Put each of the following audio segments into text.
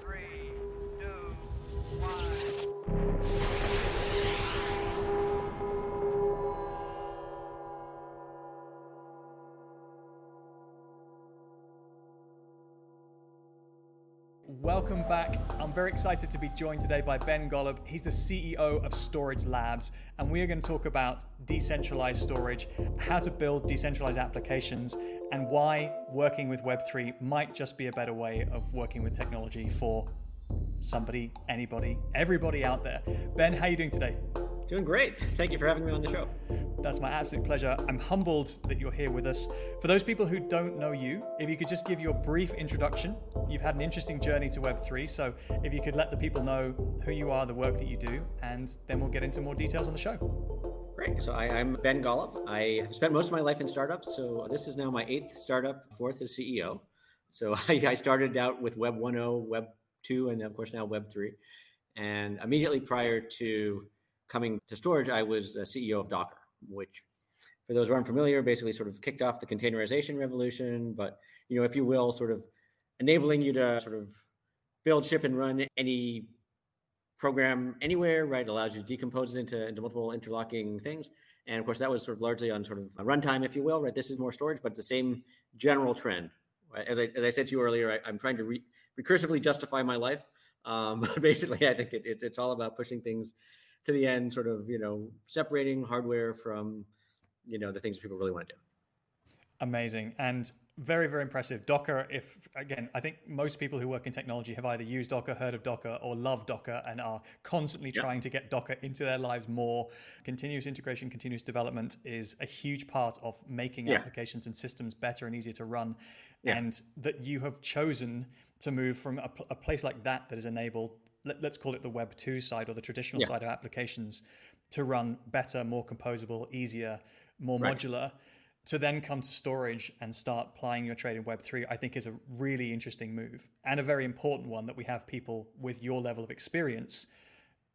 Three, two, one. Very excited to be joined today by Ben Golub. He's the CEO of Storj Labs, and we are going to talk about decentralized storage, how to build decentralized applications, and why working with Web3 might just be a better way of working with technology for somebody, anybody, everybody out there. Ben, how are you doing today? Doing great. Thank you for having me on the show. That's my absolute pleasure. I'm humbled that you're here with us. For those people who don't know you, if you could just give your brief introduction. You've had an interesting journey to Web3, so if you could let the people know who you are, the work that you do, and then we'll get into more details on the show. Great. So I, am Ben Golub. I have spent most of my life in startups. So this is now my eighth startup, fourth as CEO. So I, I started out with Web 1.0, Web 2, and of course now Web 3. And immediately prior to coming to Storj, I was CEO of Docker, which, for those who aren't familiar, basically sort of kicked off the containerization revolution. But you know, if you will, sort of enabling you to sort of build, ship, and run any program anywhere. Right, it allows you to decompose it into, into multiple interlocking things. And of course, that was sort of largely on sort of a runtime, if you will. Right, this is more storage, but the same general trend. As I, as I said to you earlier, I, am trying to re- recursively justify my life. Um, but basically, I think it, it, it's all about pushing things to the end, sort of, you know, separating hardware from, you know, the things people really want to do. Amazing. And very, very impressive. Docker, if again, I think most people who work in technology have either used Docker, heard of Docker, or love Docker and are constantly trying to get Docker into their lives more. Continuous integration, continuous development is a huge part of making yeah. applications and systems better and easier to run. Yeah. And that you have chosen to move from a, a place like that that is enabled let, us call it the Web 2 side or the traditional yeah. side of applications to run better, more composable, easier, more right. modular, to then come to Storj and start plying your trade in Web 3, I think is a really interesting move and a very important one that we have people with your level of experience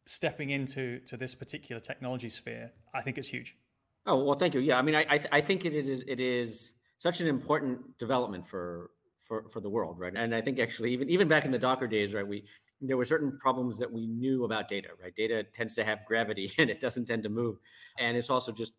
stepping into to this particular technology sphere. I think it's huge. Oh well, thank you. Yeah, I mean, I I, I think it is it is such an important development for for for the world, right? And I think actually even even back in the Docker days, right, we there were certain problems that we knew about data, right? Data tends to have gravity and it doesn't tend to move. And it's also just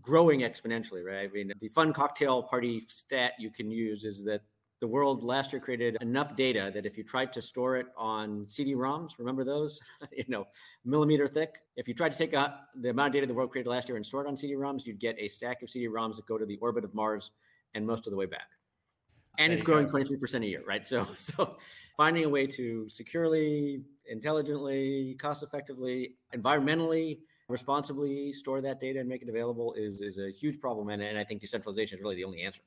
growing exponentially, right? I mean, the fun cocktail party stat you can use is that the world last year created enough data that if you tried to store it on CD-ROMs, remember those, you know, millimeter thick. If you tried to take out the amount of data the world created last year and store it on CD-ROMs, you'd get a stack of CD-ROMs that go to the orbit of Mars and most of the way back and it's growing 23% a year, right? So, so finding a way to securely, intelligently, cost effectively, environmentally, responsibly store that data and make it available is, is a huge problem. And, and I think decentralization is really the only answer.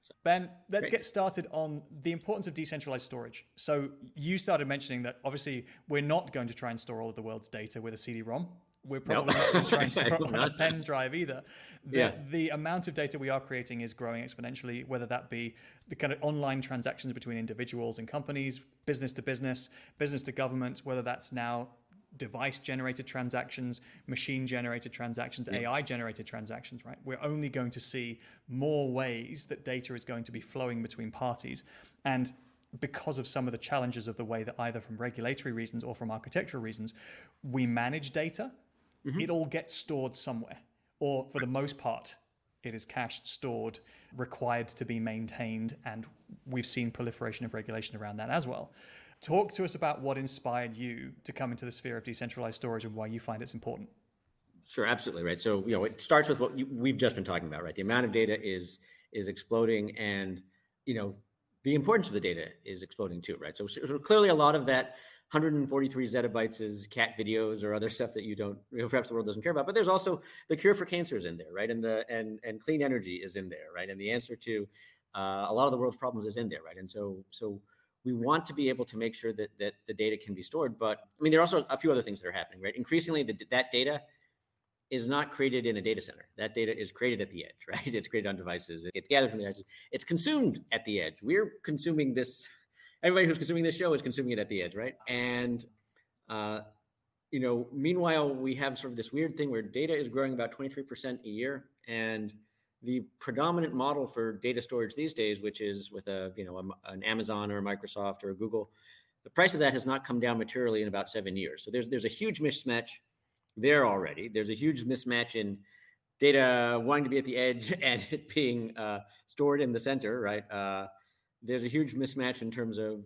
So, ben, let's Great. get started on the importance of decentralized storage. So you started mentioning that obviously we're not going to try and store all of the world's data with a CD-ROM. We're probably nope. not going to try and store it on a pen drive either. The, yeah. the amount of data we are creating is growing exponentially, whether that be the kind of online transactions between individuals and companies, business to business, business to government, whether that's now device generated transactions, machine generated transactions, yeah. AI generated transactions, right? We're only going to see more ways that data is going to be flowing between parties. And because of some of the challenges of the way that either from regulatory reasons or from architectural reasons we manage data, mm-hmm. it all gets stored somewhere. Or for the most part, it is cached, stored, required to be maintained, and we've seen proliferation of regulation around that as well. Talk to us about what inspired you to come into the sphere of decentralized storage and why you find it's important. Sure, absolutely right. So you know, it starts with what you, we've just been talking about, right? The amount of data is is exploding, and you know, the importance of the data is exploding too, right? So, so clearly, a lot of that 143 zettabytes is cat videos or other stuff that you don't, you know, perhaps the world doesn't care about. But there's also the cure for cancer is in there, right? And the and and clean energy is in there, right? And the answer to uh, a lot of the world's problems is in there, right? And so so we want to be able to make sure that that the data can be stored. But I mean, there are also a few other things that are happening, right? Increasingly, the, that data is not created in a data center. That data is created at the edge, right? It's created on devices. It's gathered from the edge. It's consumed at the edge. We're consuming this. Everybody who's consuming this show is consuming it at the edge, right? And uh, you know, meanwhile, we have sort of this weird thing where data is growing about 23% a year, and the predominant model for data storage these days, which is with a you know a, an Amazon or a Microsoft or a Google, the price of that has not come down materially in about seven years. So there's there's a huge mismatch there already. There's a huge mismatch in data wanting to be at the edge and it being uh, stored in the center, right? Uh, there's a huge mismatch in terms of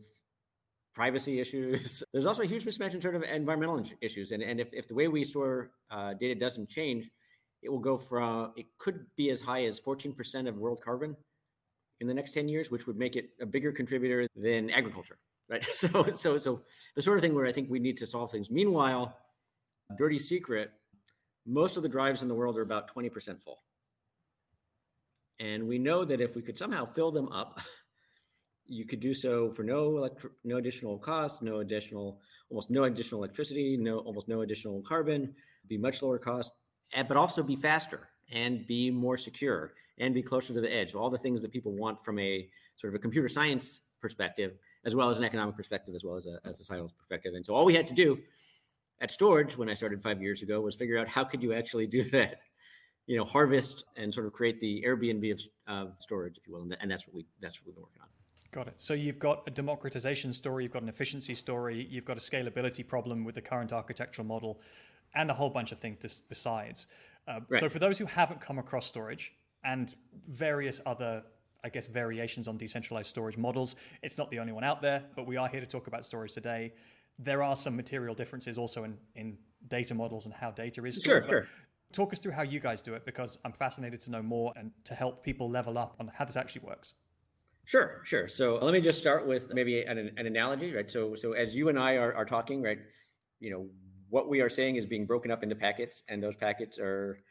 privacy issues. There's also a huge mismatch in terms of environmental issues. And, and if, if the way we store uh, data doesn't change, it will go from, it could be as high as 14% of world carbon in the next 10 years, which would make it a bigger contributor than agriculture, right? So, so, so the sort of thing where I think we need to solve things. Meanwhile, dirty secret, most of the drives in the world are about 20% full. And we know that if we could somehow fill them up you could do so for no electri- no additional cost, no additional, almost no additional electricity, no almost no additional carbon, be much lower cost, but also be faster and be more secure and be closer to the edge. All the things that people want from a sort of a computer science perspective, as well as an economic perspective, as well as a, as a science perspective. And so all we had to do at Storj when I started five years ago was figure out how could you actually do that you know harvest and sort of create the airbnb of, of storage if you will and that's what we that's what we've been working on Got it. So you've got a democratization story, you've got an efficiency story, you've got a scalability problem with the current architectural model, and a whole bunch of things besides. Uh, right. So for those who haven't come across Storj and various other, I guess, variations on decentralized storage models, it's not the only one out there, but we are here to talk about Storj today. There are some material differences also in, in data models and how data is stored. Sure, sure. Talk us through how you guys do it because I'm fascinated to know more and to help people level up on how this actually works. Sure, sure. So let me just start with maybe an, an analogy, right? So, so as you and I are, are talking, right, you know, what we are saying is being broken up into packets, and those packets are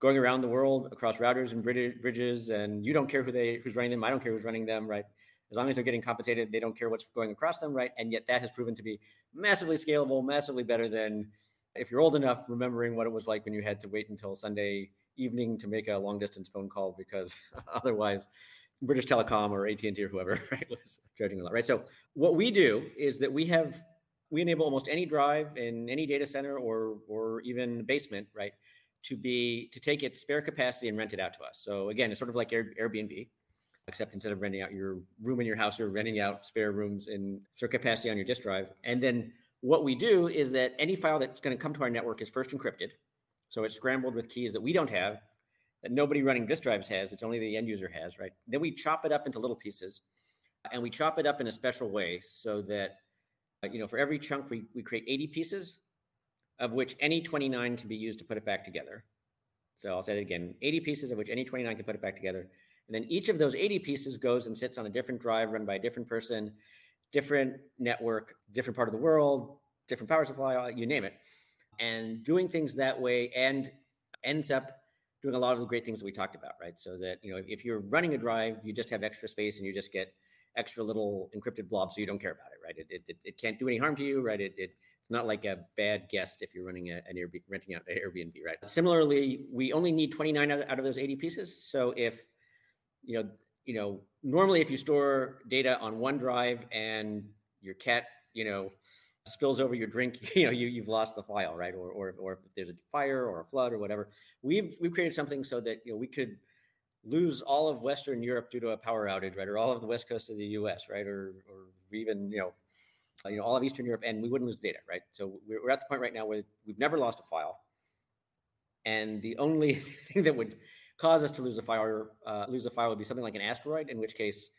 going around the world across routers and bridges, and you don't care who they who's running them. I don't care who's running them, right? As long as they're getting compensated, they don't care what's going across them, right? And yet that has proven to be massively scalable, massively better than if you're old enough, remembering what it was like when you had to wait until Sunday evening to make a long distance phone call because otherwise British Telecom or AT and T or whoever, right, was charging a lot, right? So what we do is that we have we enable almost any drive in any data center or or even basement, right, to be to take its spare capacity and rent it out to us. So again, it's sort of like Air, Airbnb, except instead of renting out your room in your house, you're renting out spare rooms in spare capacity on your disk drive. And then what we do is that any file that's going to come to our network is first encrypted. So it's scrambled with keys that we don't have that nobody running disk drives has. It's only the end user has, right? Then we chop it up into little pieces and we chop it up in a special way so that, uh, you know, for every chunk, we, we create 80 pieces of which any 29 can be used to put it back together. So I'll say it again 80 pieces of which any 29 can put it back together. And then each of those 80 pieces goes and sits on a different drive run by a different person, different network, different part of the world, different power supply, you name it. And doing things that way and ends up doing a lot of the great things that we talked about, right? So that you know, if you're running a drive, you just have extra space and you just get extra little encrypted blobs, so you don't care about it, right? It it, it can't do any harm to you, right? It, it it's not like a bad guest if you're running a, an Airbnb, renting out an Airbnb, right? Similarly, we only need 29 out of, out of those 80 pieces. So if you know, you know, normally if you store data on one drive and your cat, you know, spills over your drink, you know, you, you've lost the file, right? Or, or, or if there's a fire or a flood or whatever, we've, we've created something so that, you know, we could lose all of Western Europe due to a power outage, right? Or all of the West coast of the US, right? Or, or even, you know, uh, you know, all of Eastern Europe and we wouldn't lose data, right? So we're, we're at the point right now where we've never lost a file. And the only thing that would cause us to lose a file, uh, lose a file would be something like an asteroid, in which case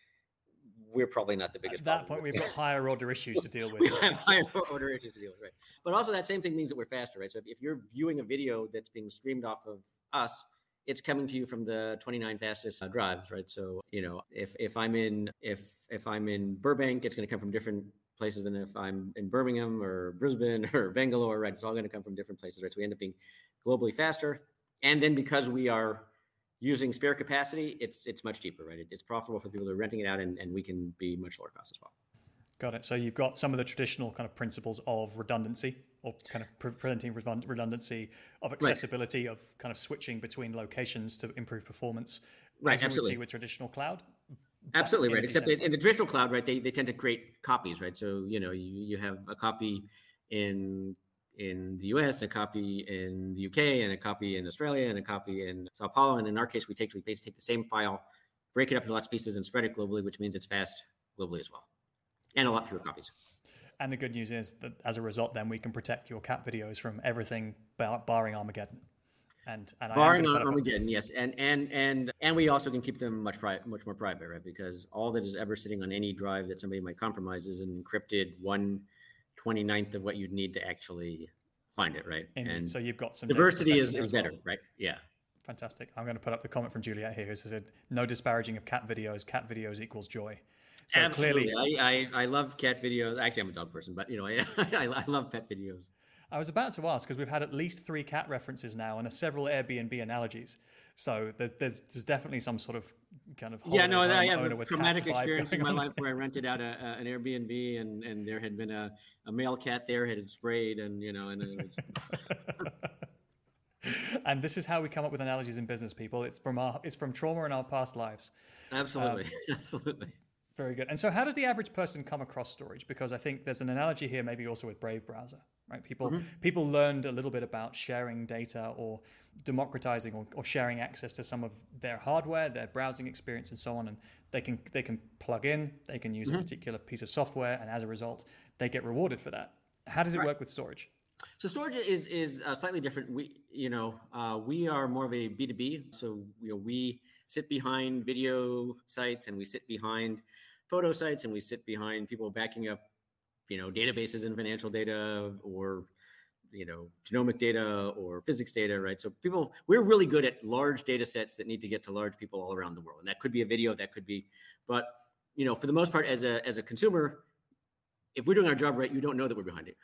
we're probably not the biggest. At that point, we've got higher order issues to deal with. we have higher order issues to deal with, right? But also, that same thing means that we're faster, right? So if, if you're viewing a video that's being streamed off of us, it's coming to you from the 29 fastest uh, drives, right? So you know, if if I'm in if if I'm in Burbank, it's going to come from different places than if I'm in Birmingham or Brisbane or Bangalore, right? It's all going to come from different places, right? So we end up being globally faster, and then because we are using spare capacity, it's it's much cheaper, right? It, it's profitable for people who are renting it out, and, and we can be much lower cost as well. Got it. So you've got some of the traditional kind of principles of redundancy, or kind of preventing redundancy, of accessibility, right. of kind of switching between locations to improve performance, right? Absolutely. with traditional cloud. Absolutely right. Except in the traditional cloud, right? They, they tend to create copies, right? So you know you you have a copy in in the US, and a copy in the UK, and a copy in Australia, and a copy in Sao Paulo. And in our case, we take we basically take the same file, break it up into lots of pieces, and spread it globally, which means it's fast globally as well, and a lot fewer copies. And the good news is that as a result, then we can protect your cat videos from everything bar- barring Armageddon. And, and barring Armageddon, yes, and and and and we also can keep them much pri- much more private, right? Because all that is ever sitting on any drive that somebody might compromise is an encrypted one 29th of what you'd need to actually find it, right? Indeed. And so you've got some diversity is, is better, well. right? Yeah. Fantastic. I'm going to put up the comment from Juliet here who said, no disparaging of cat videos. Cat videos equals joy. So Absolutely. clearly, I, I, I love cat videos. Actually, I'm a dog person, but you know, I, I, I love pet videos. I was about to ask because we've had at least three cat references now and a several Airbnb analogies. So there's there's definitely some sort of kind of yeah. No, I have a traumatic experience in my life where I rented out a, a, an Airbnb and and there had been a, a male cat there had sprayed and you know and it was. and this is how we come up with analogies in business, people. It's from our it's from trauma in our past lives. Absolutely, um, absolutely. Very good. And so, how does the average person come across Storj? Because I think there's an analogy here, maybe also with Brave browser, right? People mm-hmm. people learned a little bit about sharing data or democratizing or, or, sharing access to some of their hardware, their browsing experience, and so on. And they can they can plug in, they can use mm-hmm. a particular piece of software, and as a result, they get rewarded for that. How does it right. work with Storj? So Storj is is uh, slightly different. We you know uh, we are more of a B two B. So you know we sit behind video sites and we sit behind photo sites and we sit behind people backing up, you know, databases and financial data or you know genomic data or physics data right? So people we're really good at large data sets that need to get to large people all around the world. And that could be a video that could be but you know for the most part as a as a consumer if we're doing our job right you don't know that we're behind it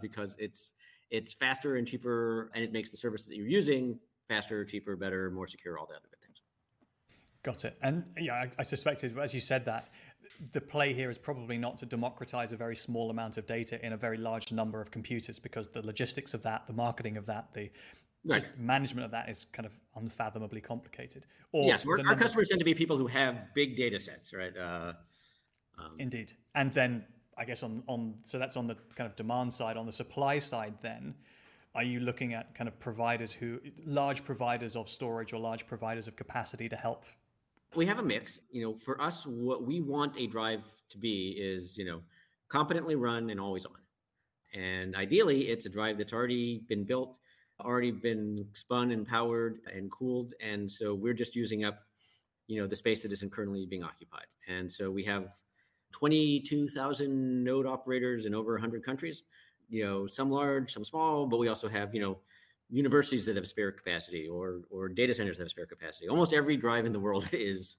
because it's it's faster and cheaper and it makes the service that you're using faster cheaper better more secure all the other good things. Got it. And yeah i, I suspected as you said that the play here is probably not to democratize a very small amount of data in a very large number of computers because the logistics of that, the marketing of that, the right. management of that is kind of unfathomably complicated. Or yes, our, our customers tend to be people who have big data sets, right? Uh, um, Indeed, and then I guess on on so that's on the kind of demand side. On the supply side, then are you looking at kind of providers who large providers of storage or large providers of capacity to help we have a mix. You know, for us, what we want a drive to be is, you know, competently run and always on. And ideally, it's a drive that's already been built, already been spun and powered and cooled. And so we're just using up, you know, the space that isn't currently being occupied. And so we have 22,000 node operators in over 100 countries, you know, some large, some small, but we also have, you know, universities that have spare capacity or or data centers that have spare capacity. Almost every drive in the world is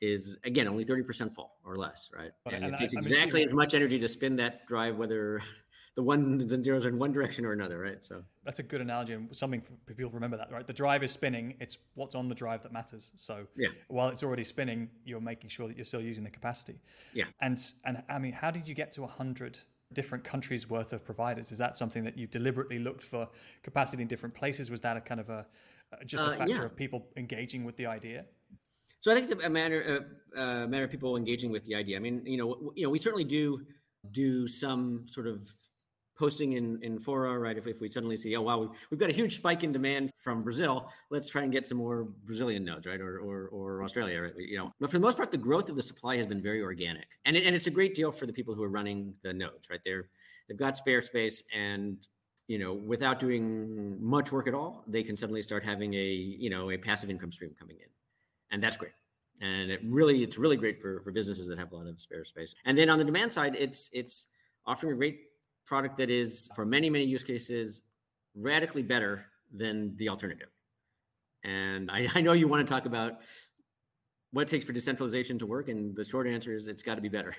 is again only 30% full or less, right? And, and it takes I, exactly as much energy to spin that drive, whether the ones and zeros are in one direction or another, right? So that's a good analogy and something for people remember that, right? The drive is spinning; it's what's on the drive that matters. So yeah. while it's already spinning, you're making sure that you're still using the capacity. Yeah. And and I mean, how did you get to hundred different countries worth of providers? Is that something that you deliberately looked for capacity in different places? Was that a kind of a just a uh, factor yeah. of people engaging with the idea? So I think it's a matter uh, a matter of people engaging with the idea. I mean, you know, you know, we certainly do do some sort of posting in, in fora, right? If, if we suddenly see, oh, wow, we've, got a huge spike in demand from Brazil, let's try and get some more Brazilian nodes, right? Or, or, or Australia, right? You know, but for the most part, the growth of the supply has been very organic. And, it, and it's a great deal for the people who are running the nodes, right? They're, they've got spare space and, you know, without doing much work at all, they can suddenly start having a, you know, a passive income stream coming in. And that's great and it really it's really great for for businesses that have a lot of spare space and then on the demand side it's it's offering a great product that is, for many, many use cases, radically better than the alternative. And I, I know you want to talk about what it takes for decentralization to work, and the short answer is it's got to be better.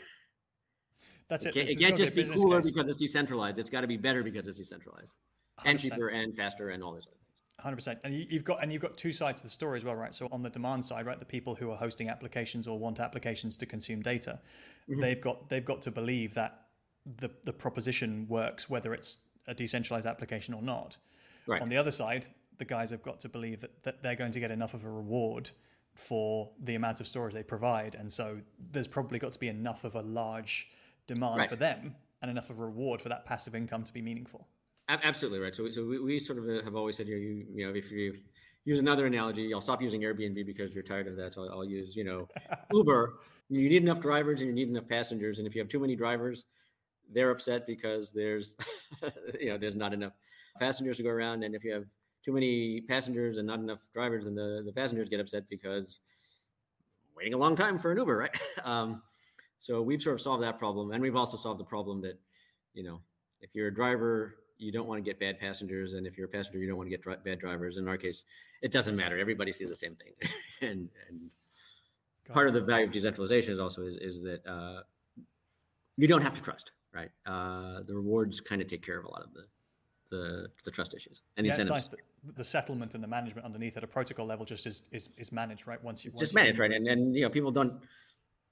That's it. It can't, it can't just be cooler case. because it's decentralized. It's got to be better because it's decentralized, 100%. and cheaper, and faster, and all those other things. Hundred percent, and you've got and you've got two sides to the story as well, right? So on the demand side, right, the people who are hosting applications or want applications to consume data, mm-hmm. they've got they've got to believe that the the proposition works, whether it's a decentralized application or not. Right. On the other side, the guys have got to believe that, that they're going to get enough of a reward for the amount of storage they provide, and so there's probably got to be enough of a large demand right. for them and enough of a reward for that passive income to be meaningful. Absolutely right. So, so we, we sort of uh, have always said here, you, you know, if you use another analogy, I'll stop using Airbnb because you're tired of that. So I'll, I'll use, you know, Uber. You need enough drivers and you need enough passengers, and if you have too many drivers, they're upset because there's you know there's not enough passengers to go around. And if you have too many passengers and not enough drivers then the, the passengers get upset because waiting a long time for an uber right? Um, so we've sort of solved that problem. And we've also solved the problem that you know if you're a driver you don't want to get bad passengers. And if you're a passenger you don't want to get dri- bad drivers. In our case it doesn't matter. Everybody sees the same thing. And and part of the value of decentralization is also is, is that uh, you don't have to trust right? Uh, the rewards kind of take care of a lot of the the, the trust issues and yeah, it's nice that the settlement and the management underneath at a protocol level just is is, is managed right? Once you once just you managed right? And, and you know people don't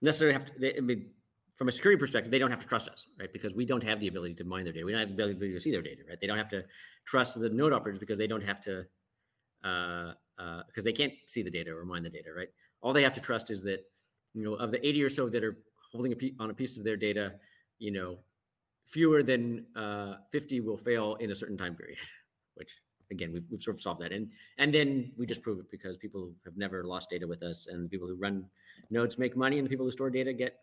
necessarily have to they, I mean from a security perspective they don't have to trust us right? Because we don't have the ability to mine their data. We don't have the ability to see their data right? They don't have to trust the node operators because they don't have to uh, uh, because they can't see the data or mine the data right? All they have to trust is that you know of the 80 or so that are holding a pe- on a piece of their data you know fewer than uh, 50 will fail in a certain time period, which again, we've, we've sort of solved that. And, and then we just prove it because people have never lost data with us and the people who run nodes make money and the people who store data get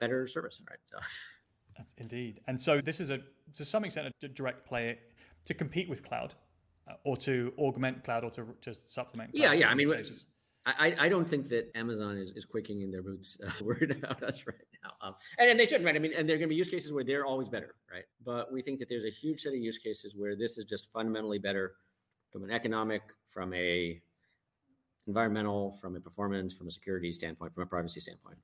better service. Right. So. That's indeed. And so this is a, to some extent, a direct play to compete with cloud uh, or to augment cloud or to, to supplement. yeah. Yeah. I mean, I, I don't think that Amazon is, is quaking in their boots uh, worried about us right now. Um, and, and they shouldn't, right? I mean, and there are going to be use cases where they're always better, right? But we think that there's a huge set of use cases where this is just fundamentally better from an economic, from a environmental, from a performance, from a security standpoint, from a privacy standpoint.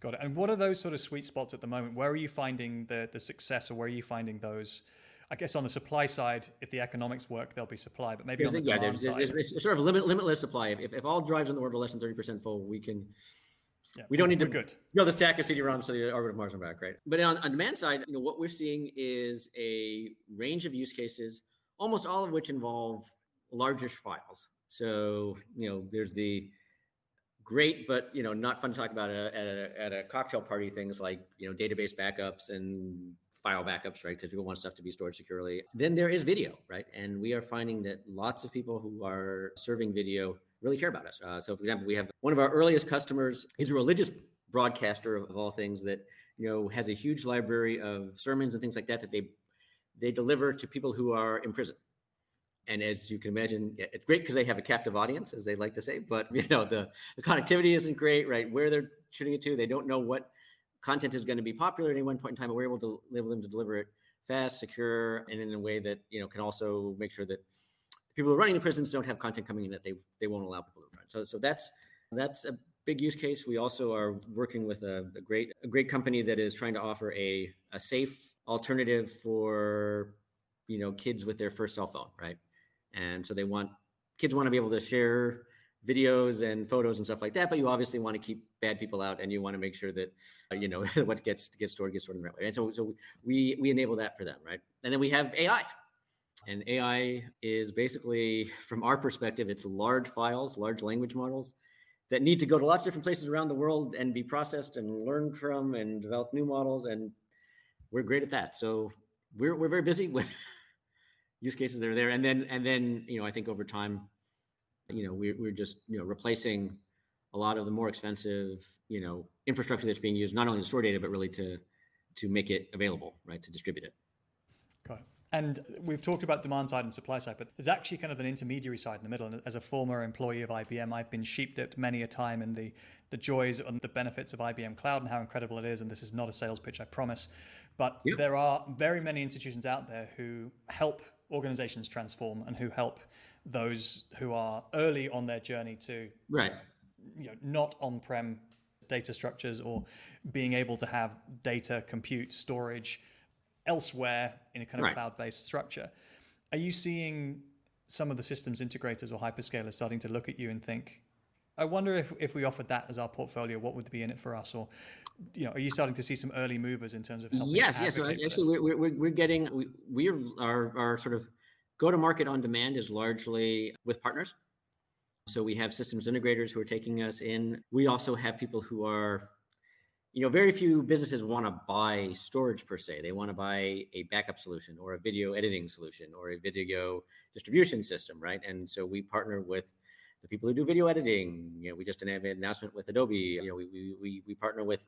Got it. And what are those sort of sweet spots at the moment? Where are you finding the the success, or where are you finding those? I guess on the supply side, if the economics work, there'll be supply. But maybe there's, on the yeah, there's, side, there's, there's, sort of limit, limitless supply. If, if all drives in the world are less than thirty percent full, we can. Yeah, we don't need to good. build a stack of CD-ROMs to the orbit of Mars and back, right? But on, on demand side, you know what we're seeing is a range of use cases, almost all of which involve largish files. So you know, there's the great, but you know, not fun to talk about at a, at a cocktail party. Things like you know, database backups and file backups, right? Because people want stuff to be stored securely. Then there is video, right? And we are finding that lots of people who are serving video really care about us. Uh, so, for example, we have one of our earliest customers is a religious broadcaster of, of all things that you know has a huge library of sermons and things like that that they they deliver to people who are in prison. And as you can imagine, it's great because they have a captive audience, as they like to say. But you know, the the connectivity isn't great, right? Where they're shooting it to, they don't know what content is going to be popular at any one point in time, but we're able to enable them to deliver it fast, secure, and in a way that you know can also make sure that the people who are running the prisons don't have content coming in that they they won't allow people to run. So so that's that's a big use case. We also are working with a, a great a great company that is trying to offer a a safe alternative for you know kids with their first cell phone, right? And so they want kids want to be able to share videos and photos and stuff like that. But you obviously want to keep bad people out, and you want to make sure that uh, you know what gets gets stored gets stored in the right way. And so so we we enable that for them, right? And then we have AI. And AI is basically, from our perspective, it's large files, large language models that need to go to lots of different places around the world and be processed and learned from and develop new models. And we're great at that. So we're, we're very busy with use cases that are there. And then, and then, you know, I think over time, you know, we're, we're just, you know, replacing a lot of the more expensive, you know, infrastructure that's being used not only to store data, but really to, to make it available, right, to distribute it. Got it. And we've talked about demand side and supply side, but there's actually kind of an intermediary side in the middle. And as a former employee of IBM, I've been sheep dipped many a time in the, the joys and the benefits of IBM Cloud and how incredible it is. And this is not a sales pitch, I promise. But yep. there are very many institutions out there who help organizations transform and who help those who are early on their journey to right you know not on-prem data structures or being able to have data compute storage elsewhere in a kind of right. cloud-based structure are you seeing some of the systems integrators or hyperscalers starting to look at you and think I wonder if, if we offered that as our portfolio, what would be in it for us? Or, you know, are you starting to see some early movers in terms of helping? Yes, yes. So actually, we're, we're, we're getting we, we are are sort of Go to market on demand is largely with partners. So we have systems integrators who are taking us in. We also have people who are, you know, very few businesses want to buy storage per se. They want to buy a backup solution or a video editing solution or a video distribution system, right? And so we partner with the people who do video editing. You know, we just an announcement with Adobe. You know, we we we, we partner with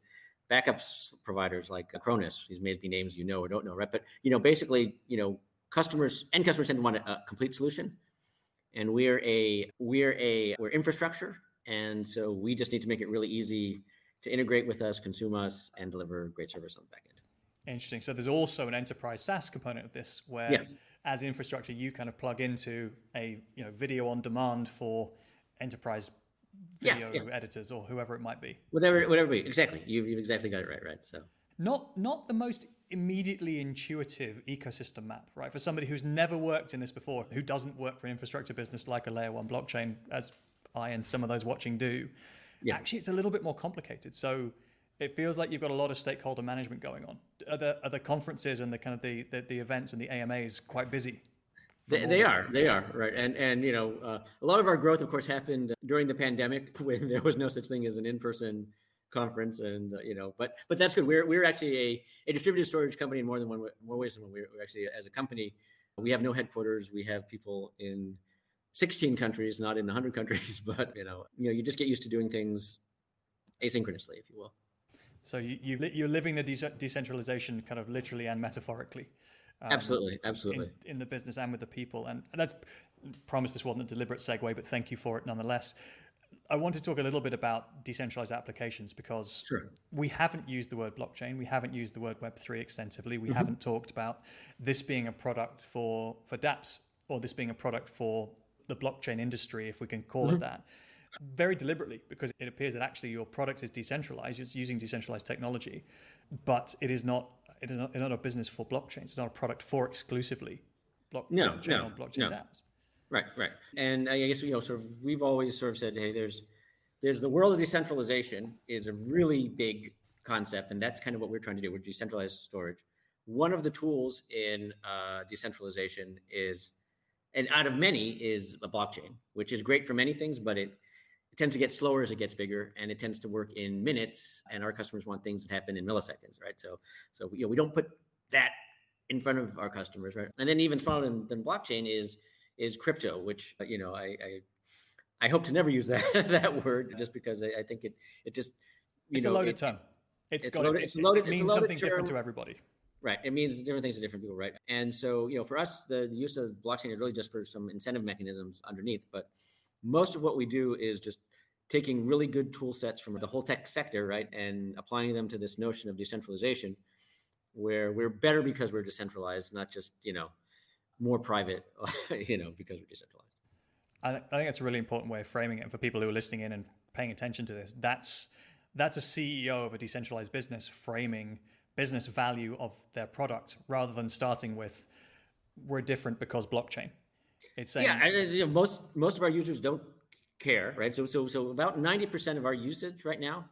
backups providers like Acronis. These may be names you know or don't know, right? But you know, basically, you know, customers and customers tend to want a, complete solution, and we're a we're a we're infrastructure, and so we just need to make it really easy to integrate with us, consume us, and deliver great service on the back end. Interesting. So there's also an enterprise SaaS component of this, where yeah. as infrastructure, you kind of plug into a you know video on demand for enterprise video yeah, yeah. editors or whoever it might be. Whatever, whatever be. Exactly. You've, you've exactly got it right. Right. So not not the most immediately intuitive ecosystem map, right? For somebody who's never worked in this before, who doesn't work for an infrastructure business like a layer one blockchain, as I and some of those watching do. Yeah. Actually, it's a little bit more complicated. So it feels like you've got a lot of stakeholder management going on. Are the, are the conferences and the kind of the, the, the events and the AMAs quite busy? They, they are, they are, right. And, and you know, uh, a lot of our growth, of course, happened during the pandemic when there was no such thing as an in-person conference and uh, you know but but that's good we're, we're actually a, a distributed storage company in more than one more ways than one we're, we're actually as a company we have no headquarters we have people in 16 countries not in 100 countries but you know you know you just get used to doing things asynchronously if you will so you, you are living the de- decentralization kind of literally and metaphorically. Um, absolutely, absolutely. In, in, the business and with the people, and, and that's promise this wasn't a deliberate segue, but thank you for it nonetheless. I want to talk a little bit about decentralized applications because sure. we haven't used the word blockchain, we haven't used the word Web three extensively, we mm-hmm. haven't talked about this being a product for for DApps or this being a product for the blockchain industry, if we can call mm-hmm. it that very deliberately because it appears that actually your product is decentralized, it's using decentralized technology, but it is not it is not, it's not a business for blockchain. It's not a product for exclusively block, no, blockchain no, or blockchain no. dApps. Right, right. And I guess you know, sort of, we've always sort of said, hey, there's there's the world of decentralization is a really big concept, and that's kind of what we're trying to do with decentralized storage. One of the tools in uh, decentralization is, and out of many, is a blockchain, which is great for many things, but it it tends to get slower as it gets bigger and it tends to work in minutes and our customers want things that happen in milliseconds right so so you know we don't put that in front of our customers right and then even smaller than, than blockchain is is crypto which uh, you know i i, I hope to never use that that word just because I, I, think it it just you it's know, a loaded it, term it's, it's got loaded, it's loaded, it means something term. different to everybody Right. It means different things to different people, right? And so, you know, for us, the, the use of blockchain is really just for some incentive mechanisms underneath. But most of what we do is just taking really good tool sets from the whole tech sector, right, and applying them to this notion of decentralization, where we're better because we're decentralized, not just you know more private, you know, because we're decentralized. I, th- I think that's a really important way of framing it. And for people who are listening in and paying attention to this, that's that's a CEO of a decentralized business framing business value of their product rather than starting with we're different because blockchain. It's saying, yeah, I, you know, most most of our users don't care, right? So so so about ninety percent of our usage right now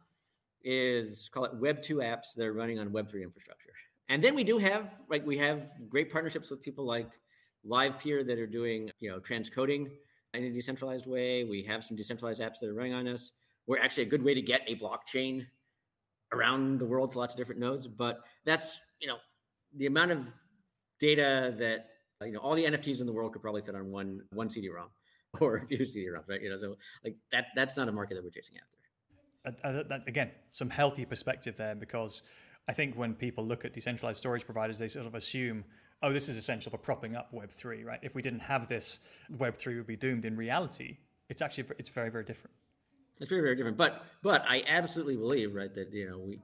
is call it Web two apps that are running on Web three infrastructure, and then we do have like we have great partnerships with people like Livepeer that are doing you know transcoding in a decentralized way. We have some decentralized apps that are running on us. We're actually a good way to get a blockchain around the world to lots of different nodes, but that's you know the amount of data that you know, all the NFTs in the world could probably fit on one one CD-ROM or a few CD-ROMs, right? You know, so like that that's not a market that we're chasing after. Uh, that, again, some healthy perspective there because I think when people look at decentralized storage providers, they sort of assume, oh, this is essential for propping up Web three, right? If we didn't have this, Web three would be doomed. In reality, it's actually it's very very different. It's very very different, but but I absolutely believe, right, that you know we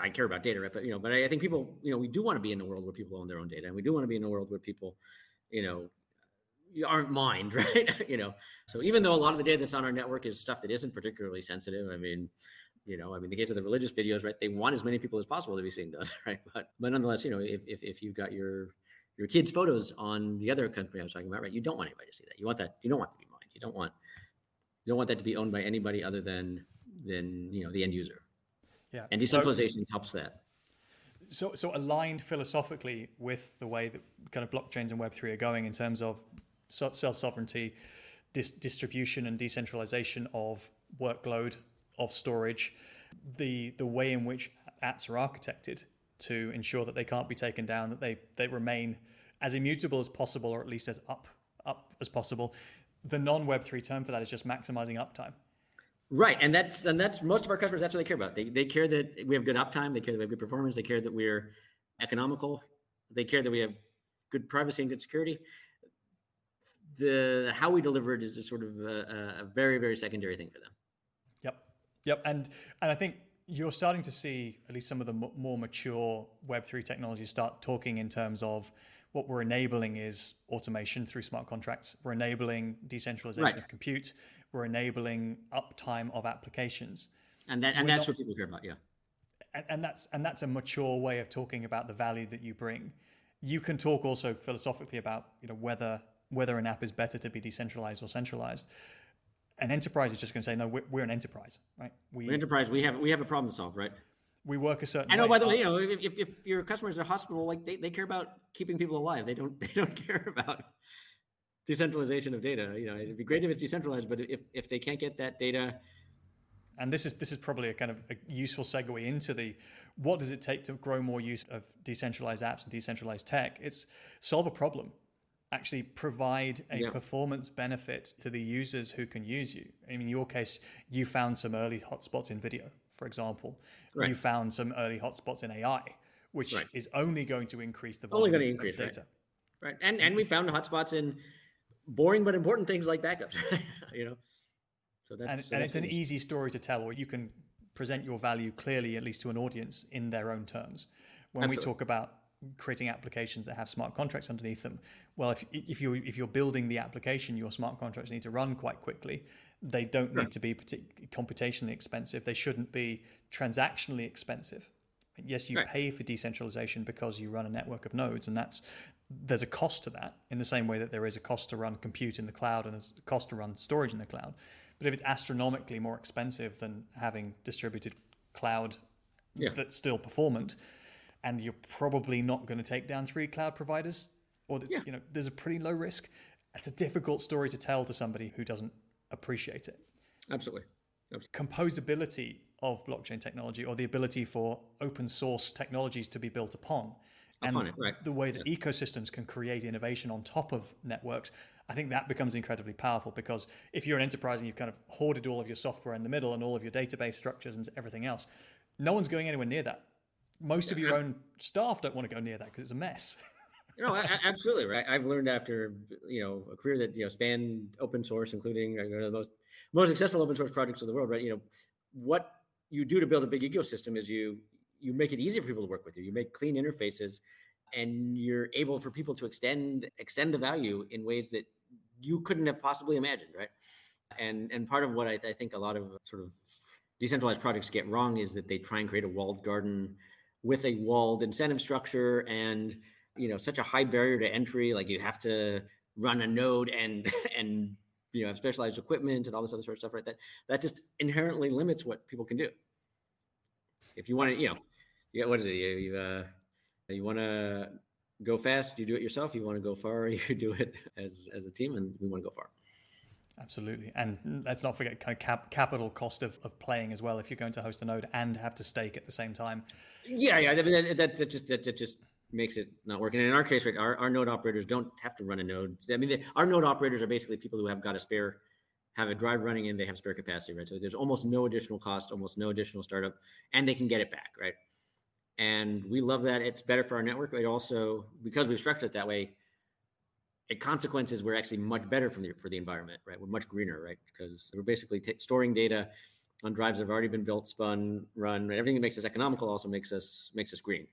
I care about data, right? But you know, but I, think people, you know, we do want to be in a world where people own their own data, and we do want to be in a world where people, you know, aren't mined, right? you know, so even though a lot of the data that's on our network is stuff that isn't particularly sensitive, I mean, you know, I mean, the case of the religious videos, right? They want as many people as possible to be seeing those, right? But but nonetheless, you know, if if, if you've got your your kids' photos on the other company I was talking about, right? You don't want anybody to see that. You want that. You don't want to be mined. You don't want you don't want that to be owned by anybody other than than you know the end user. Yeah. And decentralization so, helps that. So, so aligned philosophically with the way that kind of blockchains and Web three are going in terms of self sovereignty, dis- distribution, and decentralization of workload of storage, the the way in which apps are architected to ensure that they can't be taken down, that they they remain as immutable as possible, or at least as up up as possible. The non Web three term for that is just maximizing uptime. Right, and that's and that's most of our customers. That's what they care about. They they care that we have good uptime. They care that we have good performance. They care that we're economical. They care that we have good privacy and good security. The how we deliver it is a sort of a, a very very secondary thing for them. Yep, and and I think you're starting to see at least some of the m- more mature Web3 technologies start talking in terms of what we're enabling is automation through smart contracts. We're enabling decentralization right. of compute we're enabling uptime of applications. And that, and that's not, what people care about, yeah. And, and that's and that's a mature way of talking about the value that you bring. You can talk also philosophically about you know whether whether an app is better to be decentralized or centralized. An enterprise is just going to say no. We're, we're an enterprise, right? We, we're enterprise. We have we have a problem to solve, right? we work a certain. I know. Oh, way. By the way, you know, if, if, if your customers are hospital, like they, they care about keeping people alive. They don't they don't care about decentralization of data. You know, it'd be great if it's decentralized, but if if they can't get that data, and this is this is probably a kind of a useful segue into the what does it take to grow more use of decentralized apps and decentralized tech? It's solve a problem, actually provide a yeah. performance benefit to the users who can use you. I mean, in your case, you found some early hotspots in video, for example. Right. You found some early hotspots in AI, which right. is only going to increase the volume only going to increase data. Right. right. And and we found hotspots in boring but important things like backups. you know, so that's and, so and that's it's an easy story to tell, or you can present your value clearly, at least to an audience, in their own terms. When Absolutely. we talk about creating applications that have smart contracts underneath them, well, if if you if you're building the application, your smart contracts need to run quite quickly. They don't need to be partic- computationally expensive. They shouldn't be transactionally expensive. Yes, you right. pay for decentralization because you run a network of nodes, and that's there's a cost to that in the same way that there is a cost to run compute in the cloud and there's a cost to run storage in the cloud. But if it's astronomically more expensive than having distributed cloud yeah. that's still performant, and you're probably not going to take down three cloud providers, or yeah. you know, there's a pretty low risk. It's a difficult story to tell to somebody who doesn't appreciate it. Absolutely. Absolutely. Composability of blockchain technology, or the ability for open source technologies to be built upon, and it, right. the way that yeah. ecosystems can create innovation on top of networks, I think that becomes incredibly powerful because if you're an enterprise and you've kind of hoarded all of your software in the middle and all of your database structures and everything else, no one's going anywhere near that. Most of your own staff don't want to go near that because it's a mess. no, absolutely right. I've learned after you know a career that you know spanned open source, including uh, you know, the most most successful open source projects of the world. Right, you know what you do to build a big ecosystem is you you make it easy for people to work with you. You make clean interfaces, and you're able for people to extend extend the value in ways that you couldn't have possibly imagined, right? And and part of what I, I think a lot of sort of decentralized projects get wrong is that they try and create a walled garden with a walled incentive structure and you know such a high barrier to entry like you have to run a node and and you know have specialized equipment and all this other sort of stuff right that that just inherently limits what people can do if you want to, you know, yeah, what is it? You you, uh, you want to go fast, you do it yourself. You want to go far, you do it as as a team, and we want to go far. Absolutely, and let's not forget kind of cap- capital cost of, of playing as well. If you're going to host a node and have to stake at the same time. Yeah, yeah, I mean, that, that, that just that, that just makes it not working. And in our case, right, our, our node operators don't have to run a node. I mean, the, our node operators are basically people who have got a spare have a drive running and they have spare capacity, right? So there's almost no additional cost, almost no additional startup, and they can get it back, right? And we love that. It's better for our network. But also, because we've structured it that way, it consequences we're actually much better for the for the environment, right? We're much greener, right? Because we're basically t- storing data on drives that have already been built, spun, run. Everything that makes us economical also makes us makes us green.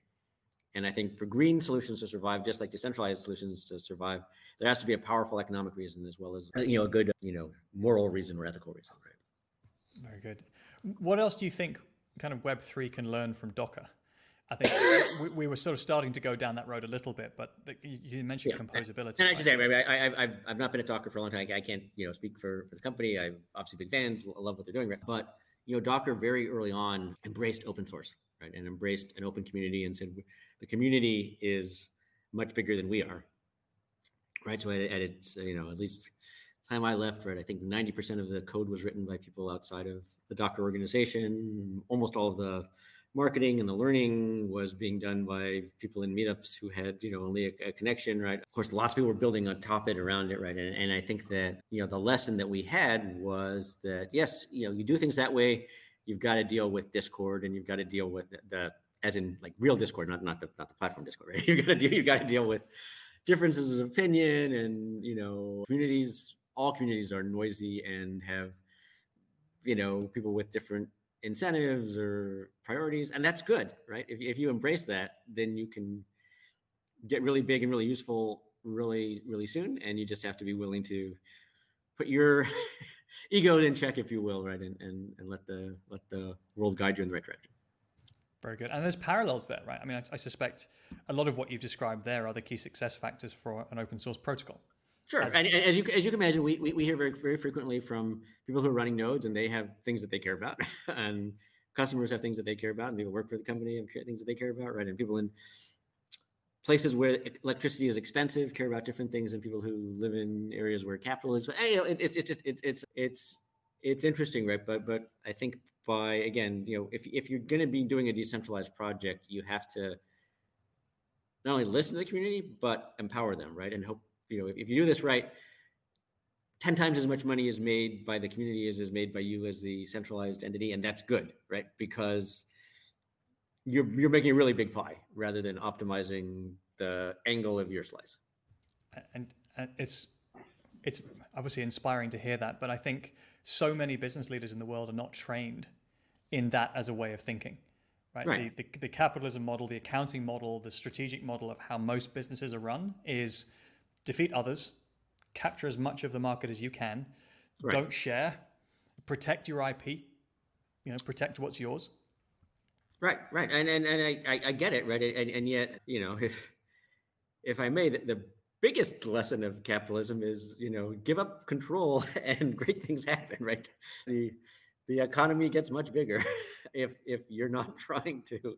And I think for green solutions to survive, just like decentralized solutions to survive, there has to be a powerful economic reason as well as you know a good you know moral reason or ethical reason. Right. Very good. What else do you think kind of Web three can learn from Docker? I think we, we, were sort of starting to go down that road a little bit, but the, you mentioned yeah. composability. And I should say, I, I, I've, I've not been a Docker for a long time. I can't, you know, speak for, for the company. I'm obviously big fans, I love what they're doing. But, you know, Docker very early on embraced open source, right? And embraced an open community and said, the community is much bigger than we are, right? So at, at its, you know, at least time I left, right, I think 90% of the code was written by people outside of the Docker organization. Almost all of the marketing and the learning was being done by people in meetups who had you know only a, a, connection right? Of course lots of people were building on top it around it right? And, and i think that you know the lesson that we had was that yes you know you do things that way you've got to deal with discord and you've got to deal with the, the as in like real discord not not the not the platform discord right? You've got to deal you've got to deal with differences of opinion and you know communities all communities are noisy and have you know people with different incentives or priorities and that's good right? If, if you embrace that then you can get really big and really useful really really soon and you just have to be willing to put your ego in check if you will right and, and and let the let the world guide you in the right direction. Very good. And there's parallels there right? I mean I, I suspect a lot of what you've described there are the key success factors for an open source protocol Sure, as, and, and, as you as you can imagine, we, we, we hear very very frequently from people who are running nodes, and they have things that they care about, and customers have things that they care about, and people work for the company have things that they care about, right? And people in places where electricity is expensive care about different things than people who live in areas where capital is. But hey, it, it, it, it's it's it's it's interesting, right? But but I think by again, you know, if if you're going to be doing a decentralized project, you have to not only listen to the community but empower them, right? And hope you know, if, if you do this right, 10 times as much money is made by the community as is made by you as the centralized entity. And that's good, right? Because you're, you're making a really big pie rather than optimizing the angle of your slice. And, and it's, it's obviously inspiring to hear that, but I think so many business leaders in the world are not trained in that as a way of thinking. Right. right. The, the, the capitalism model, the accounting model, the strategic model of how most businesses are run is defeat others, capture as much of the market as you can, right. don't share, protect your IP, you know, protect what's yours. Right, right, and and, and I, I get it, right, and, and yet you know if if I may, the, the biggest lesson of capitalism is you know give up control and great things happen, right? The the economy gets much bigger if if you're not trying to,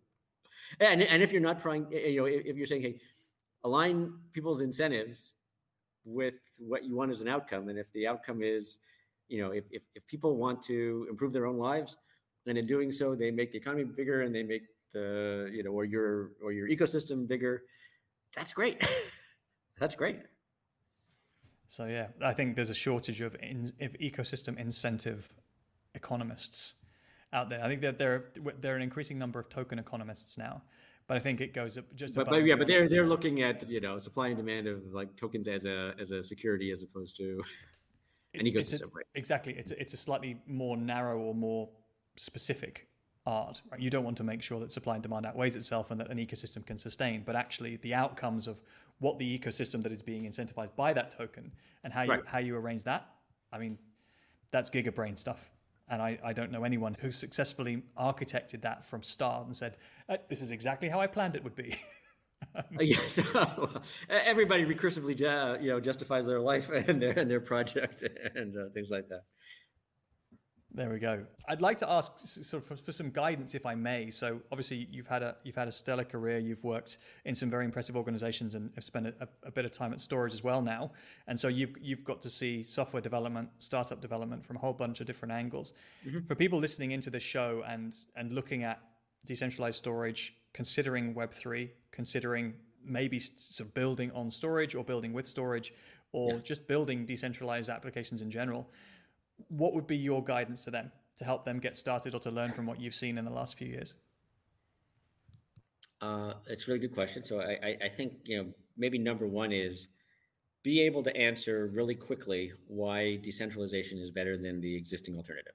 and and if you're not trying, eh, you know, if, if you're saying hey align people's incentives with what you want as an outcome. And if the outcome is, you know, if, if, if people want to improve their own lives, and in doing so, they make the economy bigger and they make the, you know, or your or your ecosystem bigger, that's great. that's great. So yeah, I think there's a shortage of, in, of ecosystem incentive economists out there. I think that there are, there are an increasing number of token economists now but I think it goes up just. But, but yeah, but they're they're looking at you know supply and demand of like tokens as a as a security as opposed to an ecosystem. It's a, right? Exactly, it's a, it's a slightly more narrow or more specific art. Right? You don't want to make sure that supply and demand outweighs itself and that an ecosystem can sustain, but actually the outcomes of what the ecosystem that is being incentivized by that token and how you right. how you arrange that. I mean, that's gigabrain stuff. And I, I don't know anyone who successfully architected that from start and said, uh, this is exactly how I planned it would be. Yes, everybody recursively, uh, you know, justifies their life and their and their project and uh, things like that. There we go. I'd like to ask sort of for, some guidance, if I may. So, obviously, you've had a you've had a stellar career. You've worked in some very impressive organisations and have spent a, a, bit of time at Storj as well now. And so, you've you've got to see software development, startup development from a whole bunch of different angles. Mm-hmm. For people listening into this show and and looking at decentralized Storj, considering Web three, considering maybe sort of building on Storj or building with storage, or yeah. just building decentralized applications in general what would be your guidance to them to help them get started or to learn from what you've seen in the last few years? Uh, it's a really good question. So I, I, think you know maybe number one is be able to answer really quickly why decentralization is better than the existing alternative.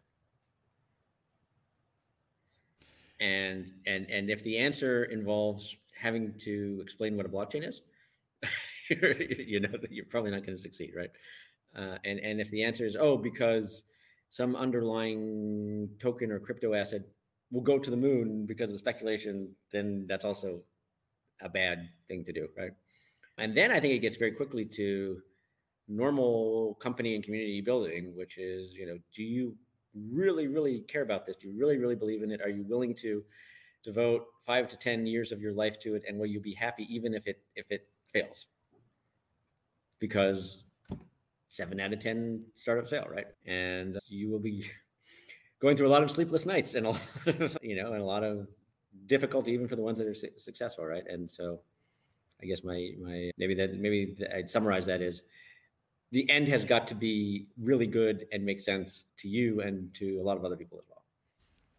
And and and if the answer involves having to explain what a blockchain is, you know that you're probably not going to succeed, right? Uh, and and if the answer is oh because some underlying token or crypto asset will go to the moon because of speculation, then that's also a bad thing to do, right? And then I think it gets very quickly to normal company and community building, which is you know do you really really care about this? Do you really really believe in it? Are you willing to devote five to ten years of your life to it, and will you be happy even if it if it fails? Because seven out of 10 startup sale, right? And you will be going through a lot of sleepless nights and a lot of, you know, and a lot of difficult even for the ones that are su- successful, right? And so, I guess my my maybe that maybe I'd summarize that is the end has got to be really good and make sense to you and to a lot of other people as well.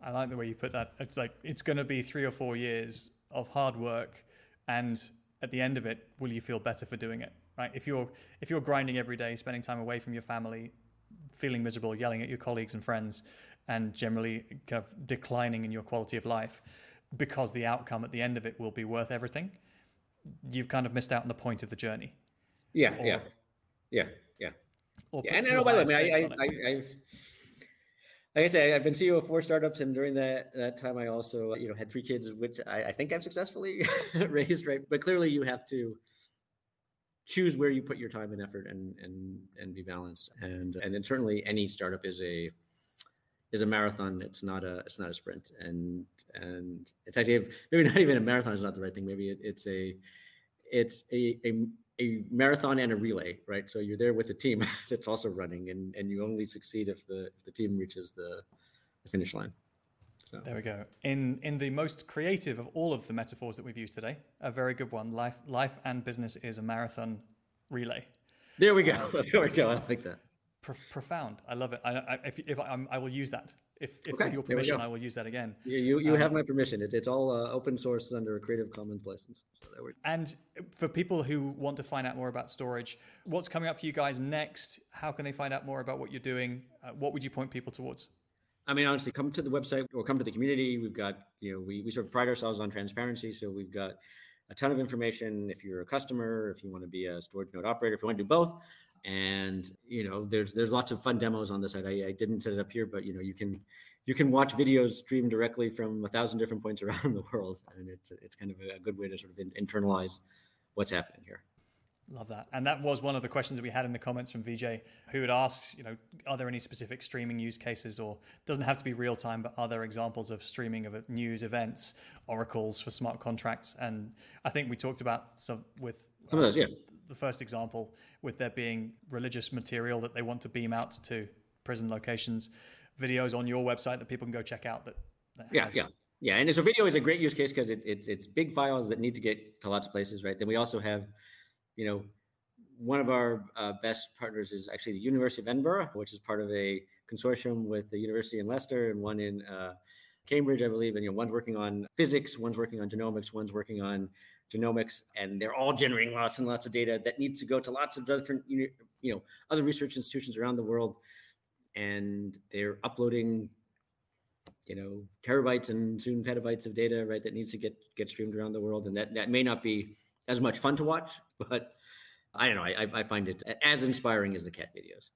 I like the way you put that. It's like it's going to be three or four years of hard work, and at the end of it, will you feel better for doing it? Right? If you're if you're grinding every day, spending time away from your family, feeling miserable, yelling at your colleagues and friends, and generally kind of declining in your quality of life, because the outcome at the end of it will be worth everything, you've kind of missed out on the point of the journey. Yeah, or, yeah, yeah, yeah. yeah. And, and oh, by the way, I, I, I, I've like I say, I've been CEO of four startups, and during that that time, I also you know had three kids, which I, I think I've successfully raised. Right, but clearly, you have to choose where you put your time and effort, and and and be balanced. And and then certainly, any startup is a is a marathon. It's not a it's not a sprint, and and it's actually maybe not even a marathon is not the right thing. Maybe it, it's a it's a, a a marathon and a relay, right? So you're there with a team that's also running, and and you only succeed if the if the team reaches the, the finish line. So. There we go. In in the most creative of all of the metaphors that we've used today, a very good one. Life life and business is a marathon relay. There we go. there we go. I like that. Pro- profound. I love it. I, I if, if I, I will use that if, if okay, with your permission, I will use that again. You you, you um, have my permission. It, it's all uh, open source under a Creative Commons license. So and for people who want to find out more about Storj, what's coming up for you guys next? How can they find out more about what you're doing? Uh, what would you point people towards? I mean, honestly, come to the website or come to the community. We've got, you know, we, we sort of pride ourselves on transparency. So we've got a ton of information. If you're a customer, if you want to be a storage node operator, if you want to do both, and you know there's there's lots of fun demos on the site I, I, didn't set it up here but you know you can you can watch videos streamed directly from a thousand different points around the world and it's it's kind of a good way to sort of internalize what's happening here Love that. And that was one of the questions that we had in the comments from VJ, who had asked, you know, are there any specific streaming use cases or doesn't have to be real time, but are there examples of streaming of news events, oracles for smart contracts? And I think we talked about some with some of those, yeah the first example with there being religious material that they want to beam out to prison locations, videos on your website that people can go check out. That, that yeah, has... yeah, yeah. And so video is a great use case because it, it's it's big files that need to get to lots of places, right? Then we also have, you know, one of our uh, best partners is actually the University of Edinburgh, which is part of a consortium with the University in Leicester and one in uh, Cambridge, I believe. And you know, one's working on physics, one's working on genomics, one's working on genomics, and they're all generating lots and lots of data that needs to go to lots of different, you know, other research institutions around the world, and they're uploading, you know, terabytes and soon petabytes of data, right? That needs to get get streamed around the world, and that that may not be as much fun to watch, but I don't know. I I find it as inspiring as the cat videos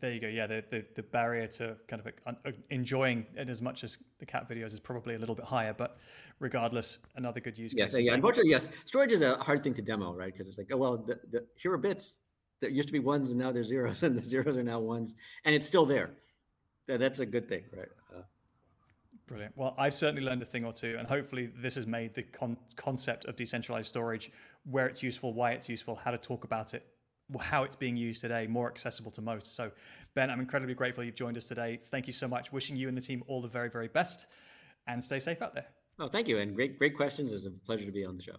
there you go. Yeah, the, the, the barrier to kind of uh, enjoying it as much as the cat videos is probably a little bit higher, but regardless, another good use yes, case. Yeah, unfortunately, yes. Storage is a hard thing to demo, right? Because it's like, oh well, the, the, here are bits that used to be ones and now they're zeros, and the zeros are now ones, and it's still there. That's a good thing, right? Uh, Brilliant. Well, I've certainly learned a thing or two, and hopefully, this has made the con- concept of decentralized storage, where it's useful, why it's useful, how to talk about it, how it's being used today more accessible to most. So, Ben, I'm incredibly grateful you've joined us today. Thank you so much. Wishing you and the team all the very, very best and stay safe out there. Oh, thank you. And great, great questions. It's a pleasure to be on the show.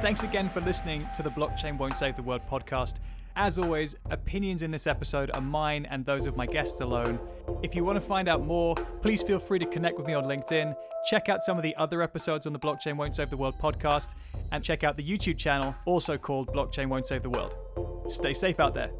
Thanks again for listening to the Blockchain Won't Save the World podcast. As always, opinions in this episode are mine and those of my guests alone. If you want to find out more, please feel free to connect with me on LinkedIn. Check out some of the other episodes on the Blockchain Won't Save the World podcast and check out the YouTube channel, also called Blockchain Won't Save the World. Stay safe out there.